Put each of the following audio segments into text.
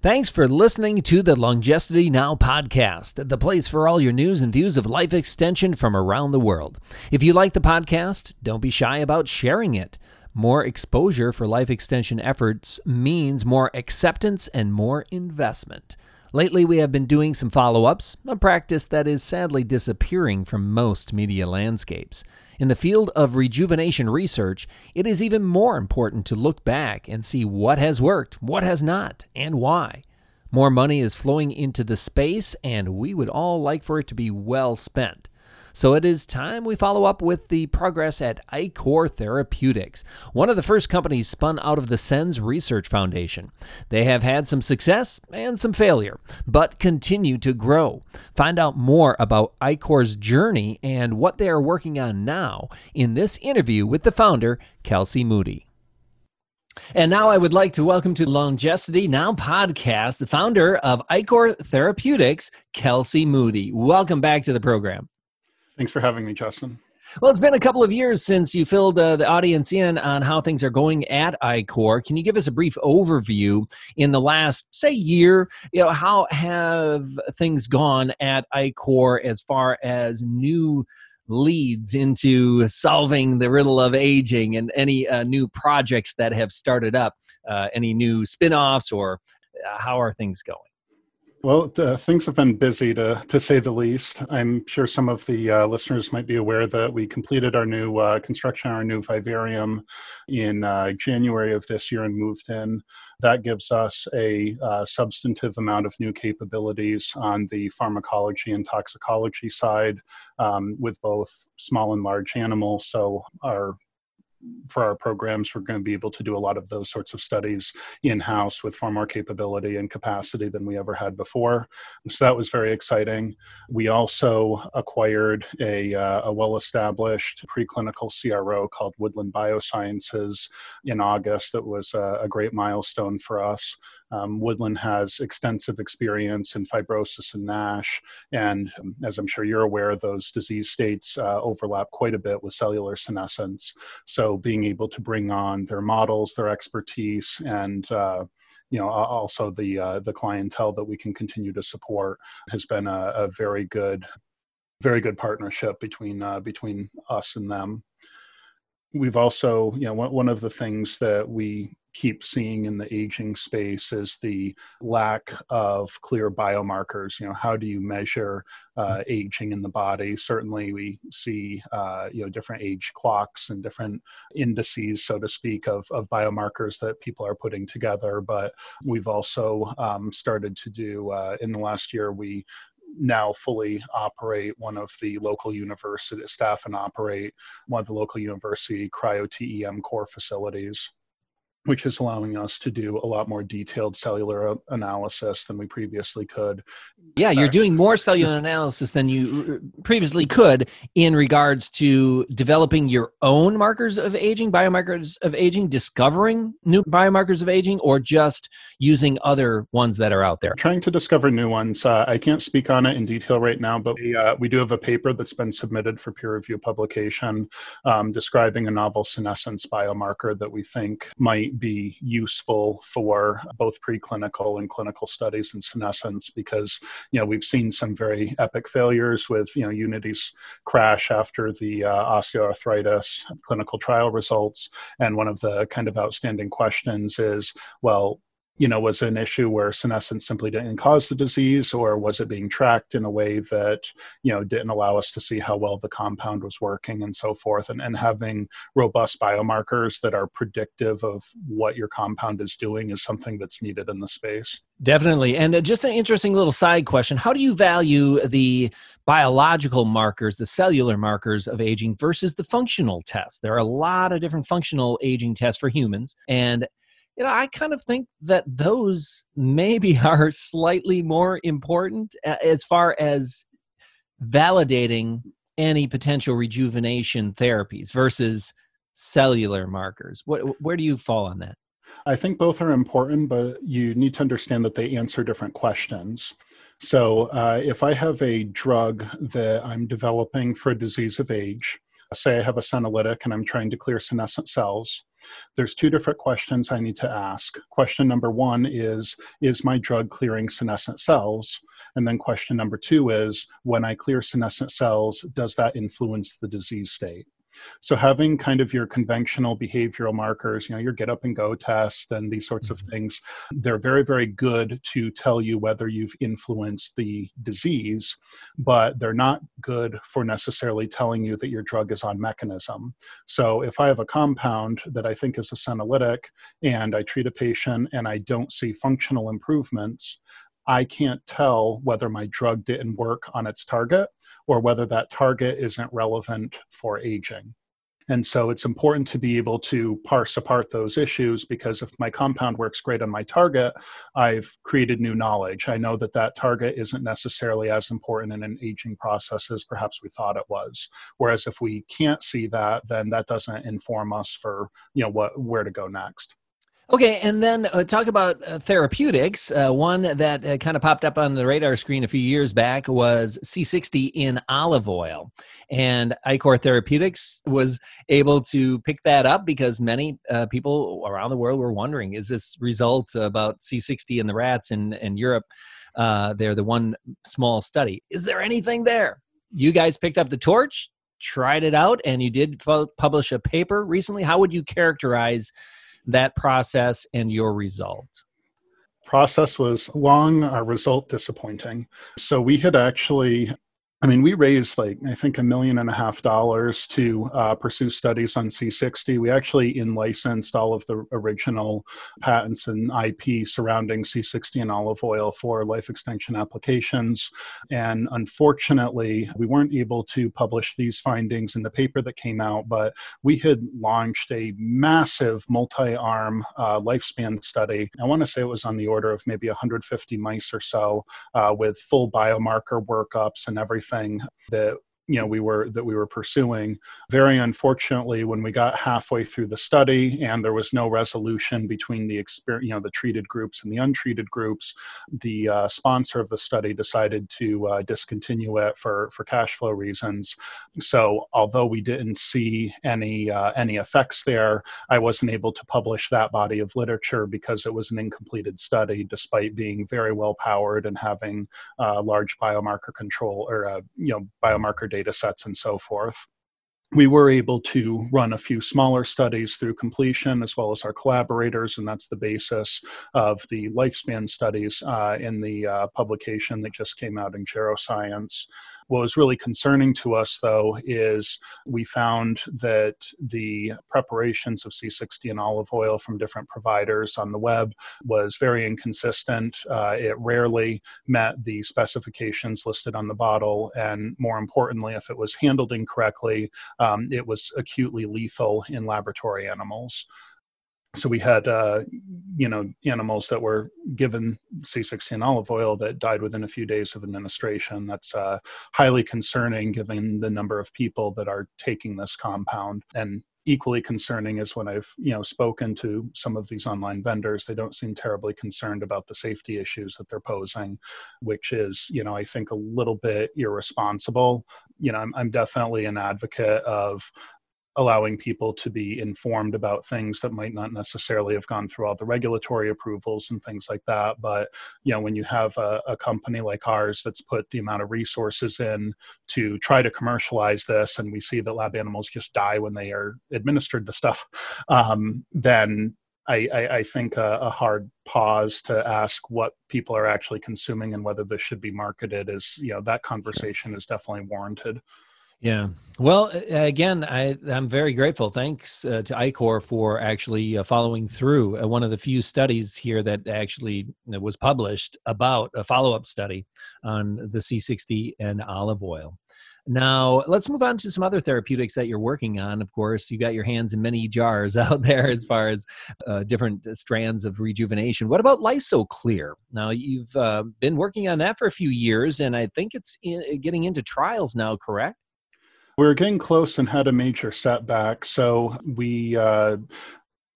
Thanks for listening to the Longevity Now podcast, the place for all your news and views of life extension from around the world. If you like the podcast, don't be shy about sharing it. More exposure for life extension efforts means more acceptance and more investment. Lately, we have been doing some follow ups, a practice that is sadly disappearing from most media landscapes. In the field of rejuvenation research, it is even more important to look back and see what has worked, what has not, and why. More money is flowing into the space, and we would all like for it to be well spent. So it is time we follow up with the progress at Ichor Therapeutics, one of the first companies spun out of the SENS Research Foundation. They have had some success and some failure, but continue to grow. Find out more about Ichor's journey and what they are working on now in this interview with the founder, Kelsey Moody. And now I would like to welcome to Longevity Now podcast the founder of Ichor Therapeutics, Kelsey Moody. Welcome back to the program. Thanks for having me, Justin. Well, it's been a couple of years since you filled uh, the audience in on how things are going at Ichor. Can you give us a brief overview in the last, say, year? You know, how have things gone at Ichor as far as new leads into solving the riddle of aging and any uh, new projects that have started up, uh, any new spin offs, or uh, how are things going? Well, uh, things have been busy to, to say the least. I'm sure some of the uh, listeners might be aware that we completed our new uh, construction, our new vivarium in uh, January of this year and moved in. That gives us a uh, substantive amount of new capabilities on the pharmacology and toxicology side um, with both small and large animals. So, our for our programs, we're going to be able to do a lot of those sorts of studies in house with far more capability and capacity than we ever had before. So that was very exciting. We also acquired a, uh, a well established preclinical CRO called Woodland Biosciences in August. That was a, a great milestone for us. Um, Woodland has extensive experience in fibrosis and NASH, and um, as I'm sure you're aware, those disease states uh, overlap quite a bit with cellular senescence. So being able to bring on their models, their expertise, and uh, you know also the uh, the clientele that we can continue to support has been a, a very good very good partnership between uh, between us and them we've also you know one, one of the things that we keep seeing in the aging space is the lack of clear biomarkers. You know, how do you measure uh, aging in the body? Certainly, we see uh, you know different age clocks and different indices, so to speak, of of biomarkers that people are putting together. But we've also um, started to do uh, in the last year we now fully operate one of the local university staff and operate one of the local university cryo TEM core facilities which is allowing us to do a lot more detailed cellular analysis than we previously could. Yeah, you're doing more cellular analysis than you previously could in regards to developing your own markers of aging, biomarkers of aging, discovering new biomarkers of aging, or just using other ones that are out there? Trying to discover new ones. Uh, I can't speak on it in detail right now, but we, uh, we do have a paper that's been submitted for peer review publication um, describing a novel senescence biomarker that we think might be useful for both preclinical and clinical studies in senescence because you know we've seen some very epic failures with you know Unity's crash after the uh, osteoarthritis clinical trial results. And one of the kind of outstanding questions is well you know, was an issue where senescence simply didn't cause the disease, or was it being tracked in a way that, you know, didn't allow us to see how well the compound was working and so forth? And, and having robust biomarkers that are predictive of what your compound is doing is something that's needed in the space. Definitely. And uh, just an interesting little side question How do you value the biological markers, the cellular markers of aging versus the functional tests? There are a lot of different functional aging tests for humans. And you know, I kind of think that those maybe are slightly more important as far as validating any potential rejuvenation therapies versus cellular markers. What, where do you fall on that? I think both are important, but you need to understand that they answer different questions. So, uh, if I have a drug that I'm developing for a disease of age, say I have a senolytic and I'm trying to clear senescent cells, there's two different questions I need to ask. Question number one is Is my drug clearing senescent cells? And then question number two is When I clear senescent cells, does that influence the disease state? So having kind of your conventional behavioral markers, you know, your get up and go test and these sorts of mm-hmm. things, they're very, very good to tell you whether you've influenced the disease, but they're not good for necessarily telling you that your drug is on mechanism. So if I have a compound that I think is a senolytic and I treat a patient and I don't see functional improvements, I can't tell whether my drug didn't work on its target or whether that target isn't relevant for aging. And so it's important to be able to parse apart those issues because if my compound works great on my target, I've created new knowledge. I know that that target isn't necessarily as important in an aging process as perhaps we thought it was. Whereas if we can't see that, then that doesn't inform us for you know what where to go next. Okay, and then uh, talk about uh, therapeutics. Uh, one that uh, kind of popped up on the radar screen a few years back was C60 in olive oil. And Ichor Therapeutics was able to pick that up because many uh, people around the world were wondering is this result about C60 in the rats in, in Europe? Uh, they're the one small study. Is there anything there? You guys picked up the torch, tried it out, and you did publish a paper recently. How would you characterize? That process and your result? Process was long, our result disappointing. So we had actually I mean, we raised like, I think a million and a half dollars to uh, pursue studies on C60. We actually in licensed all of the original patents and IP surrounding C60 and olive oil for life extension applications. And unfortunately, we weren't able to publish these findings in the paper that came out, but we had launched a massive multi arm uh, lifespan study. I want to say it was on the order of maybe 150 mice or so uh, with full biomarker workups and everything thing that you know we were that we were pursuing. Very unfortunately when we got halfway through the study and there was no resolution between the experience you know the treated groups and the untreated groups the uh, sponsor of the study decided to uh, discontinue it for for cash flow reasons. So although we didn't see any uh, any effects there i wasn't able to publish that body of literature because it was an incompleted study despite being very well powered and having uh, large biomarker control or uh, you know biomarker data data sets and so forth we were able to run a few smaller studies through completion as well as our collaborators, and that's the basis of the lifespan studies uh, in the uh, publication that just came out in Geroscience. What was really concerning to us, though, is we found that the preparations of C60 and olive oil from different providers on the web was very inconsistent. Uh, it rarely met the specifications listed on the bottle, and more importantly, if it was handled incorrectly, um, it was acutely lethal in laboratory animals so we had uh, you know animals that were given C60 olive oil that died within a few days of administration. That's uh, highly concerning given the number of people that are taking this compound. And equally concerning is when i've you know spoken to some of these online vendors they don't seem terribly concerned about the safety issues that they're posing which is you know i think a little bit irresponsible. You know i'm, I'm definitely an advocate of allowing people to be informed about things that might not necessarily have gone through all the regulatory approvals and things like that. But you know when you have a, a, company like ours that's put the amount of resources in to try to commercialize this and we see that lab animals just die when they are administered the stuff um, then I, I, I, think a, a, hard pause to ask what people are actually consuming and whether this should be marketed is you know that conversation is definitely warranted yeah. Well, again, I, I'm very grateful. Thanks uh, to Ichor for actually uh, following through. Uh, one of the few studies here that actually uh, was published about a follow up study on the C60 and olive oil. Now, let's move on to some other therapeutics that you're working on. Of course, you got your hands in many jars out there as far as uh, different strands of rejuvenation. What about LysoClear? Now, you've uh, been working on that for a few years, and I think it's in, getting into trials now, correct? We were getting close and had a major setback. So we uh,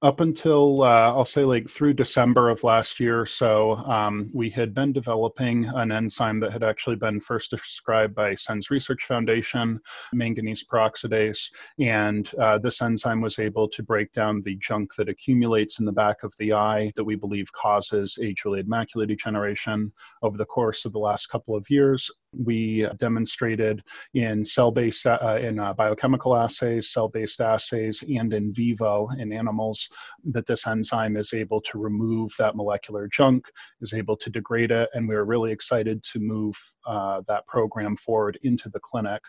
up until uh, I'll say like through December of last year. So um, we had been developing an enzyme that had actually been first described by SENS Research Foundation, manganese peroxidase, and uh, this enzyme was able to break down the junk that accumulates in the back of the eye that we believe causes age-related macular degeneration. Over the course of the last couple of years, we demonstrated in cell-based uh, in uh, biochemical assays cell-based assays and in vivo in animals that this enzyme is able to remove that molecular junk is able to degrade it and we were really excited to move uh, that program forward into the clinic.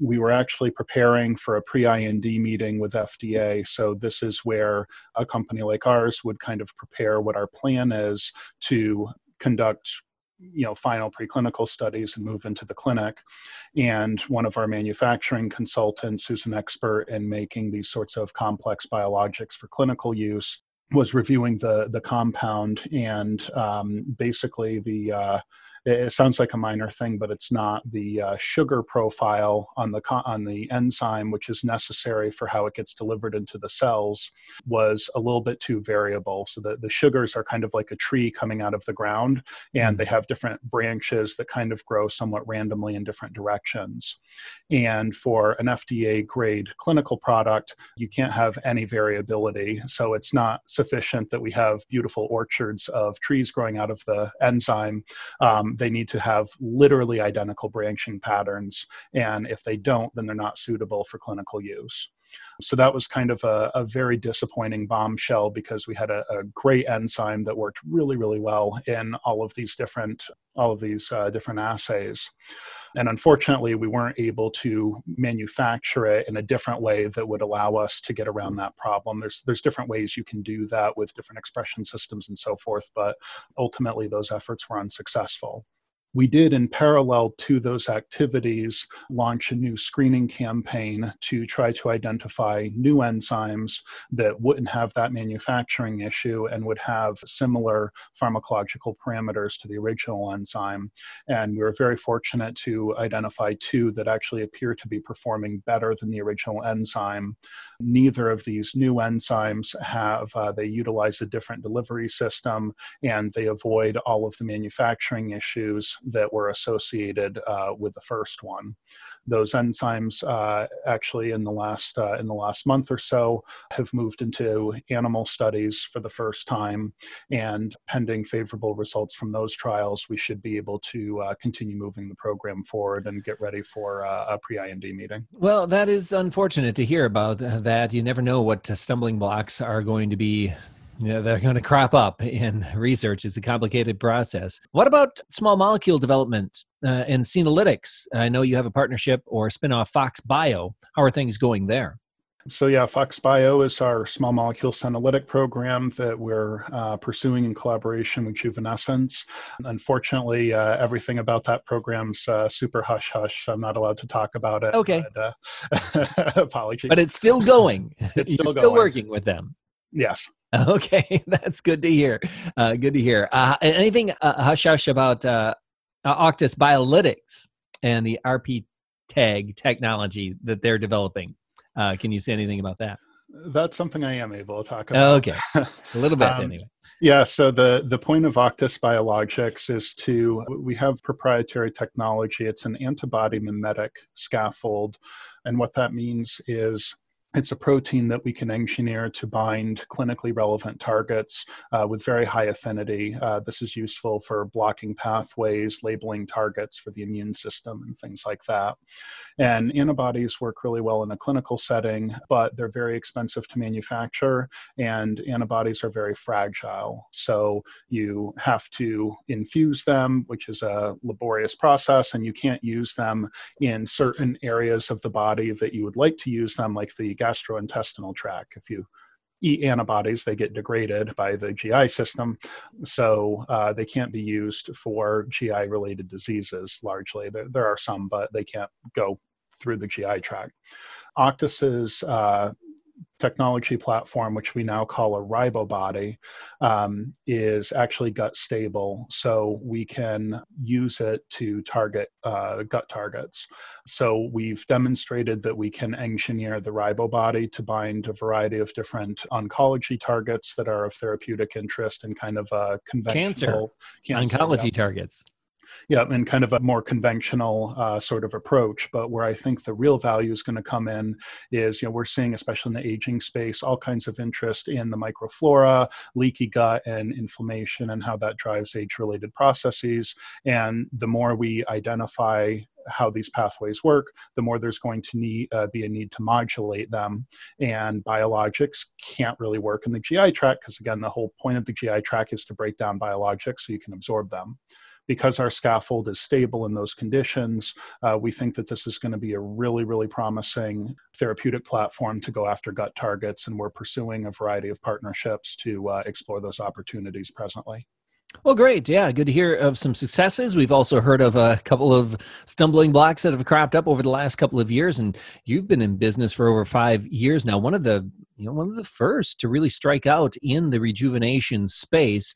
We were actually preparing for a pre-ind meeting with fda so this is where a company like ours would kind of prepare what our plan is to conduct you know final preclinical studies and move into the clinic. And one of our manufacturing consultants who's an expert in making these sorts of complex biologics for clinical use was reviewing the the compound and um, basically the uh, it sounds like a minor thing, but it's not. The uh, sugar profile on the on the enzyme, which is necessary for how it gets delivered into the cells, was a little bit too variable. So the, the sugars are kind of like a tree coming out of the ground, and hmm. they have different branches that kind of grow somewhat randomly in different directions. And for an FDA grade clinical product, you can't have any variability. So it's not sufficient that we have beautiful orchards of trees growing out of the enzyme. Um, they need to have literally identical branching patterns. And if they don't, then they're not suitable for clinical use. So that was kind of a, a very disappointing bombshell because we had a, a, great enzyme that worked really, really well in all of these different all of these uh, different assays. And unfortunately, we weren't able to manufacture it in a different way that would allow us to get around that problem. There's there's different ways you can do that with different expression systems and so forth, but ultimately those efforts were unsuccessful we did, in parallel to those activities, launch a new screening campaign to try to identify new enzymes that wouldn't have that manufacturing issue and would have similar pharmacological parameters to the original enzyme. And we were very fortunate to identify two that actually appear to be performing better than the original enzyme. Neither of these new enzymes have, uh, they utilize a different delivery system and they avoid all of the manufacturing issues that were associated uh, with the first one. Those enzymes uh, actually in the last uh, in the last month or so have moved into animal studies for the first time, and pending favorable results from those trials, we should be able to uh, continue moving the program forward and get ready for uh, a pre-IND meeting. Well, that is unfortunate to hear about that. You never know what stumbling blocks are going to be yeah, they're going to crop up in research. It's a complicated process. What about small molecule development uh, and Senolytics? I know you have a partnership or spinoff Fox Bio. How are things going there? So yeah, Fox Bio is our small molecule senolytic program that we're uh, pursuing in collaboration with Juvenescence. Unfortunately, uh, everything about that program's uh, super hush hush, so I'm not allowed to talk about it. Okay. But, uh, apologies. But it's still going. it's still going. still working with them. Yes. Okay, that's good to hear. Uh, good to hear. Uh, anything uh, hush hush about uh, Octus Biologics and the RP tag technology that they're developing? Uh, can you say anything about that? That's something I am able to talk about. Okay, a little bit um, anyway. Yeah, so the, the point of Octus Biologics is to, we have proprietary technology. It's an antibody mimetic scaffold. And what that means is it's a protein that we can engineer to bind clinically relevant targets uh, with very high affinity. Uh, this is useful for blocking pathways, labeling targets for the immune system, and things like that. And antibodies work really well in a clinical setting, but they're very expensive to manufacture, and antibodies are very fragile. So you have to infuse them, which is a laborious process, and you can't use them in certain areas of the body that you would like to use them, like the gastrointestinal tract. If you eat antibodies, they get degraded by the GI system, so uh, they can't be used for GI related diseases largely. There, there, are some, but they can't go through the GI tract. Octus's uh, technology platform, which we now call a ribobody, um, is actually gut stable. So we can use it to target uh, gut targets. So we've demonstrated that we can engineer the ribobody to bind a variety of different oncology targets that are of therapeutic interest and kind of a conventional cancer, cancer oncology yeah. targets. Yeah, and kind of a more conventional uh, sort of approach. But where I think the real value is going to come in is, you know, we're seeing, especially in the aging space, all kinds of interest in the microflora, leaky gut, and inflammation, and how that drives age-related processes. And the more we identify how these pathways work, the more there's going to need, uh, be a need to modulate them. And biologics can't really work in the GI tract because, again, the whole point of the GI tract is to break down biologics so you can absorb them because our scaffold is stable in those conditions, uh, we think that this is going to be a really, really promising therapeutic platform to go after gut targets. And we're pursuing a variety of partnerships to uh, explore those opportunities presently. Well, great. Yeah, good to hear of some successes. We've also heard of a couple of stumbling blocks that have cropped up over the last couple of years, and you've been in business for over five years now. One of the, you know, one of the first to really strike out in the rejuvenation space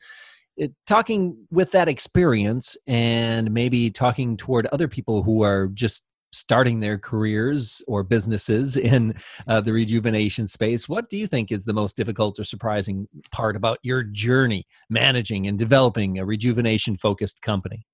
it, talking with that experience and maybe talking toward other people who are just starting their careers or businesses in uh, the rejuvenation space what do you think is the most difficult or surprising part about your journey managing and developing a rejuvenation focused company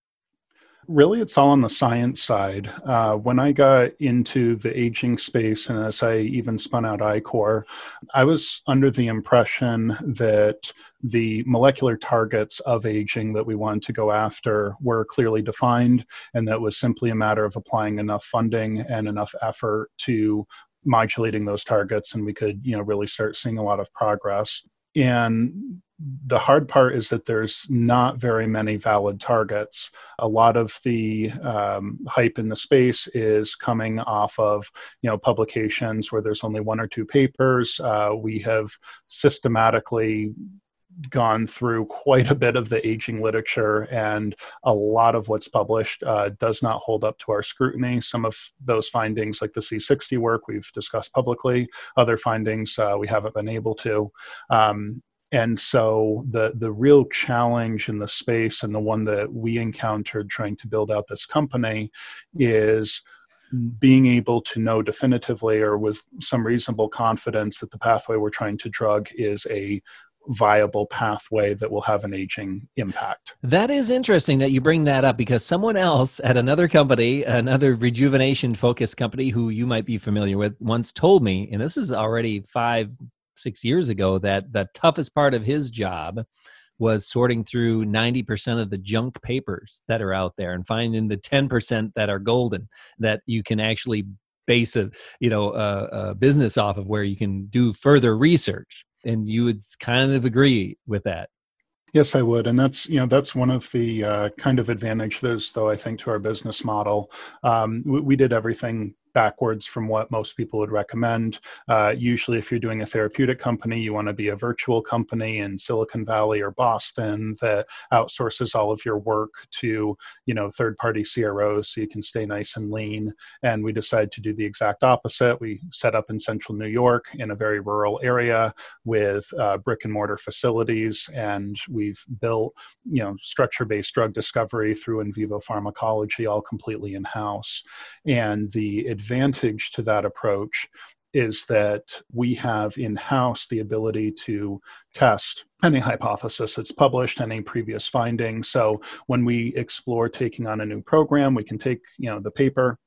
really it's all on the science side. Uh, when i got into the aging space and as i even spun out Ichor i was under the impression that the molecular targets of aging that we wanted to go after were clearly defined and that was simply a matter of applying enough funding and enough effort to modulating those targets and we could you know really start seeing a lot of progress and the hard part is that there's not very many valid targets. A lot of the um, hype in the space is coming off of you know publications where there's only one or two papers. Uh, we have systematically gone through quite a bit of the aging literature, and a lot of what's published uh, does not hold up to our scrutiny. Some of those findings, like the C60 work, we've discussed publicly. Other findings uh, we haven't been able to. Um, and so the the real challenge in the space and the one that we encountered trying to build out this company is being able to know definitively or with some reasonable confidence that the pathway we're trying to drug is a viable pathway that will have an aging impact. That is interesting that you bring that up because someone else at another company, another rejuvenation focused company who you might be familiar with, once told me, and this is already five, six years ago that the toughest part of his job was sorting through 90% of the junk papers that are out there and finding the 10% that are golden that you can actually base a you know a, business off of where you can do further research and you would kind of agree with that Yes, I would, and that's you know that's one of the uh, kind of advantages, though I think, to our business model. Um, we, we, did everything backwards from what most people would recommend. Uh, usually, if you're doing a therapeutic company, you want to be a virtual company in Silicon Valley or Boston that outsources all of your work to you know third-party CROs, so you can stay nice and lean. And we decided to do the exact opposite. We set up in Central New York in a very rural area with uh, brick and mortar facilities, and we've built you know structure-based drug discovery through in vivo pharmacology all completely in house. And the advantage to that approach is that we have in house the ability to test any hypothesis that's published, any previous findings. So when we explore taking on a new program, we can take you know the paper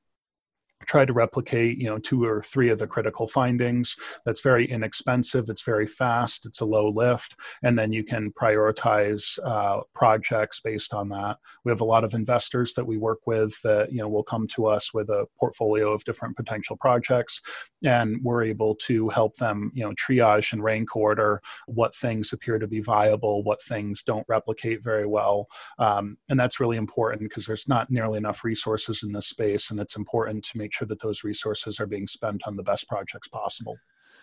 try to replicate you know two or three of the critical findings. That's very inexpensive it's very fast it's a low lift and then you can prioritize uh, projects based on that. We have a lot of investors that we work with that you know will come to us with a portfolio of different potential projects and we're able to help them you know triage and rank order what things appear to be viable what things don't replicate very well. Um, and that's really important because there's not nearly enough resources in this space and it's important to make make sure that those resources are being spent on the best projects possible.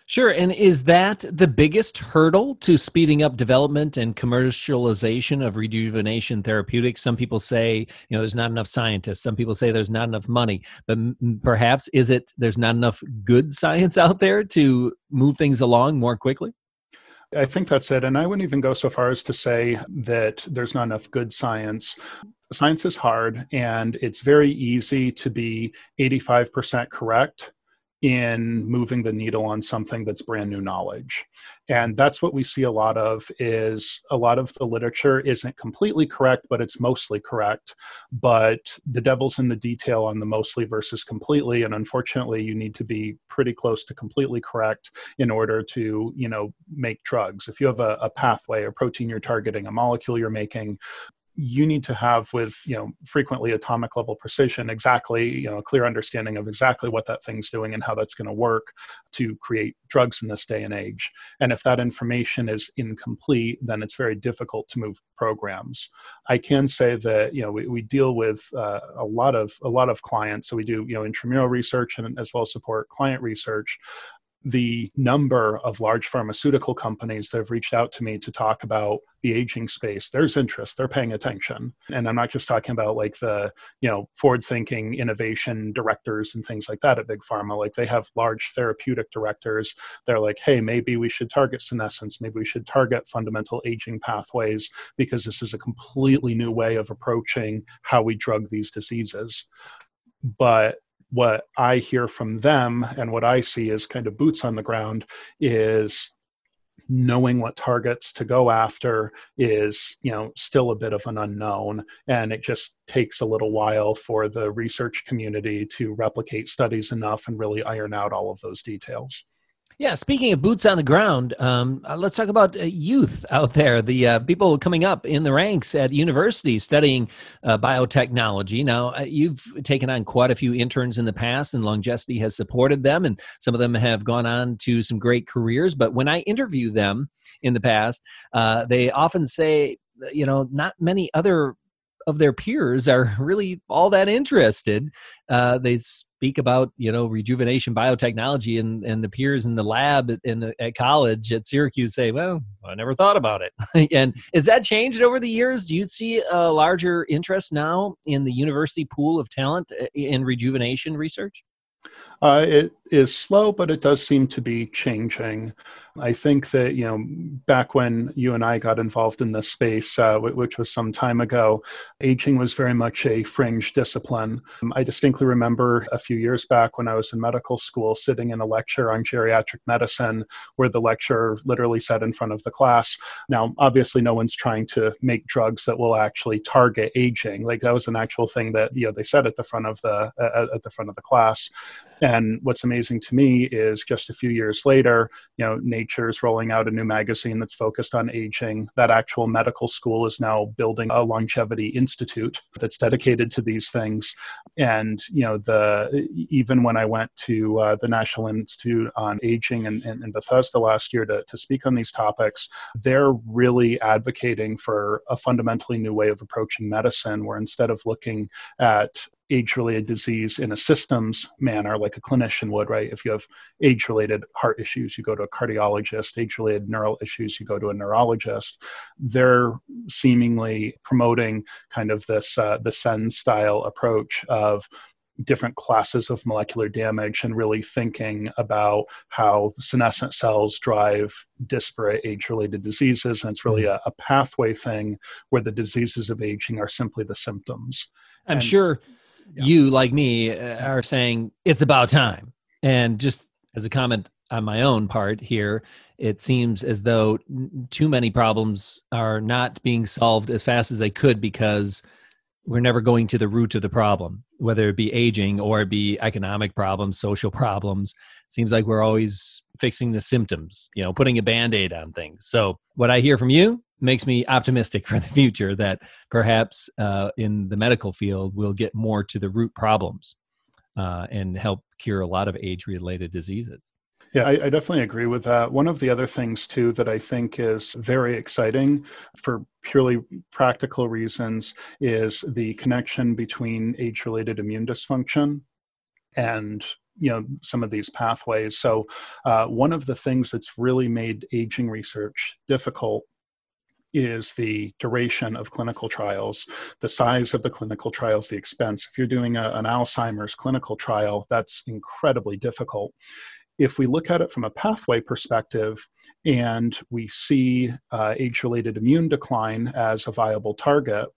Sure. And is that the biggest hurdle to speeding up development and commercialization of rejuvenation therapeutics? Some people say, you know, there's not enough scientists. Some people say there's not enough money. But perhaps is it there's not enough good science out there to move things along more quickly? I think that's it. And I wouldn't even go so far as to say that there's not enough good science. Science is hard, and it's very easy to be 85% correct in moving the needle on something that's brand new knowledge. And that's what we see a lot of is a lot of the literature isn't completely correct but it's mostly correct. But the devil's in the detail on the mostly versus completely. And unfortunately you need to be pretty close to completely correct in order to you know make drugs. If you have a, a pathway a protein you're targeting a molecule you're making you need to have with you know frequently atomic level precision exactly you know a clear understanding of exactly what that thing's doing and how that's going to work to create drugs in this day and age. And if that information is incomplete then it's very difficult to move programs. I can say that you know we, we deal with uh, a lot of a lot of clients. So we do you know intramural research and as well as support client research the number of large pharmaceutical companies that have reached out to me to talk about the aging space there's interest they're paying attention. And i'm not just talking about like the you know forward thinking innovation directors and things like that at big pharma. Like they have large therapeutic directors. They're like hey maybe we should target senescence. Maybe we should target fundamental aging pathways because this is a completely new way of approaching how we drug these diseases. But what I hear from them and what I see as kind of boots on the ground is knowing what targets to go after is you know still a bit of an unknown. And it just takes a little while for the research community to replicate studies enough and really iron out all of those details yeah, speaking of boots on the ground, um, uh, let's talk about uh, youth out there, the uh, people coming up in the ranks at university studying uh, biotechnology. Now, uh, you've taken on quite a few interns in the past, and Longevity has supported them, and some of them have gone on to some great careers. But when I interview them in the past, uh, they often say, you know, not many other of their peers are really all that interested. Uh, they speak about you know rejuvenation biotechnology, and and the peers in the lab in the, at college at Syracuse say, "Well, I never thought about it." and has that changed over the years? Do you see a larger interest now in the university pool of talent uh, in rejuvenation research? Uh, it is slow, but it does seem to be changing. I think that, you know, back when you and I got involved in this space, uh, which was some time ago, aging was very much a fringe discipline. Um, I distinctly remember a few years back when I was in medical school sitting in a lecture on geriatric medicine where the lecturer literally said in front of the class, now, obviously, no one's trying to make drugs that will actually target aging. Like that was an actual thing that, you know, they said at the front of the, uh, at the front of the class. And what's amazing to me is just a few years later, you know, Nature is rolling out a new magazine that's focused on aging. That actual medical school is now building a longevity institute that's dedicated to these things. And you know, the even when I went to uh, the National Institute on Aging in, in, in Bethesda last year to, to speak on these topics, they're really advocating for a fundamentally new way of approaching medicine, where instead of looking at age related disease in a systems manner, like a clinician would, right? If you have age related heart issues, you go to a cardiologist, age related neural issues, you go to a neurologist. They're seemingly promoting kind of this, uh, the SENS style approach of different classes of molecular damage and really thinking about how senescent cells drive disparate age related diseases. And it's really mm-hmm. a, a, pathway thing where the diseases of aging are simply the symptoms. I'm and sure you, like me, uh, are saying it's about time. And just as a comment on my own part here, it seems as though too many problems are not being solved as fast as they could because we're never going to the root of the problem, whether it be aging or it be economic problems, social problems. It seems like we're always fixing the symptoms, you know, putting a band aid on things. So, what I hear from you makes me optimistic for the future that perhaps uh, in the medical field we'll get more to the root problems uh, and help cure a lot of age related diseases. Yeah, I, I, definitely agree with that. One of the other things, too, that I think is very exciting for purely practical reasons is the connection between age related immune dysfunction and you know some of these pathways so uh, one of the things that's really made aging research difficult is the duration of clinical trials, the size of the clinical trials, the expense. If you're doing a, an Alzheimer's clinical trial, that's incredibly difficult. If we look at it from a pathway perspective and we see uh, age related immune decline as a viable target,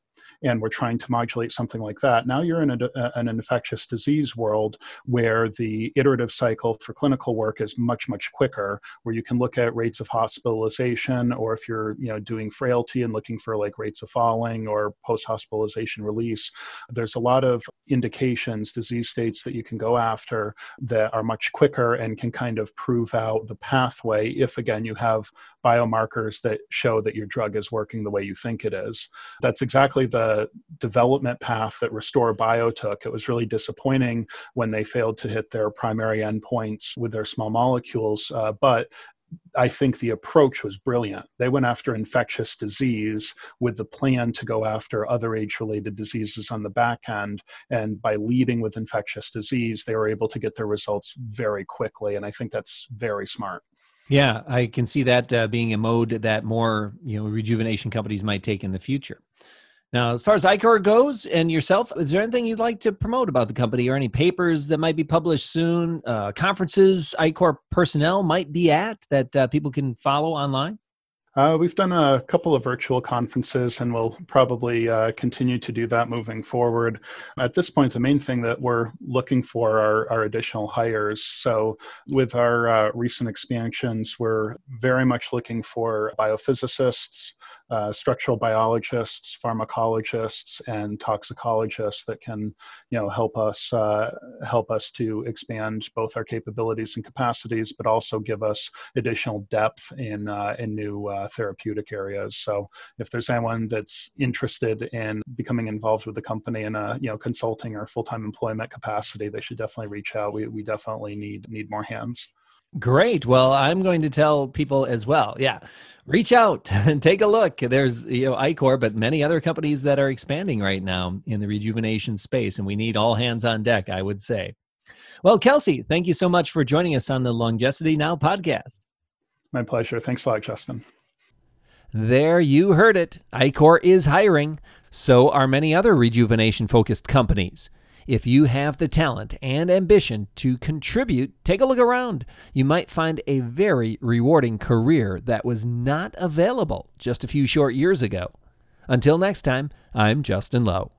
and we're trying to modulate something like that. Now you're in a, a, an infectious disease world where the iterative cycle for clinical work is much, much quicker, where you can look at rates of hospitalization, or if you're you know doing frailty and looking for like rates of falling or post-hospitalization release. There's a lot of indications, disease states that you can go after that are much quicker and can kind of prove out the pathway if again you have biomarkers that show that your drug is working the way you think it is. That's exactly the development path that resTORbio took. It was really disappointing when they failed to hit their primary endpoints with their small molecules, uh, but I think the approach was brilliant. They went after infectious disease with the plan to go after other age related diseases on the back end. And by leading with infectious disease, they were able to get their results very quickly. And I think that's very smart. Yeah, I can see that uh, being a mode that more you know rejuvenation companies might take in the future. Now, as far as Ichor goes and yourself, is there anything you'd like to promote about the company or any papers that might be published soon, uh, conferences Ichor personnel might be at that uh, people can follow online? Uh, we've done a couple of virtual conferences and we'll probably uh, continue to do that moving forward. At this point, the main thing that we're looking for are, are additional hires. So, with our uh, recent expansions, we're very much looking for biophysicists, uh, structural biologists, pharmacologists, and toxicologists that can, you know, help us uh, help us to expand both our capabilities and capacities, but also give us additional depth in uh, in new uh, therapeutic areas. So if there's anyone that's interested in becoming involved with the company in a you know consulting or full time employment capacity, they should definitely reach out. We we definitely need need more hands. Great. Well, I'm going to tell people as well. Yeah. Reach out and take a look. There's, you know, Ichor, but many other companies that are expanding right now in the rejuvenation space, and we need all hands on deck, I would say. Well, Kelsey, thank you so much for joining us on the Longevity Now podcast. My pleasure. Thanks a lot, Justin. There you heard it. Ichor is hiring. So are many other rejuvenation focused companies. If you have the talent and ambition to contribute, take a look around. You might find a very rewarding career that was not available just a few short years ago. Until next time, I'm Justin Lowe.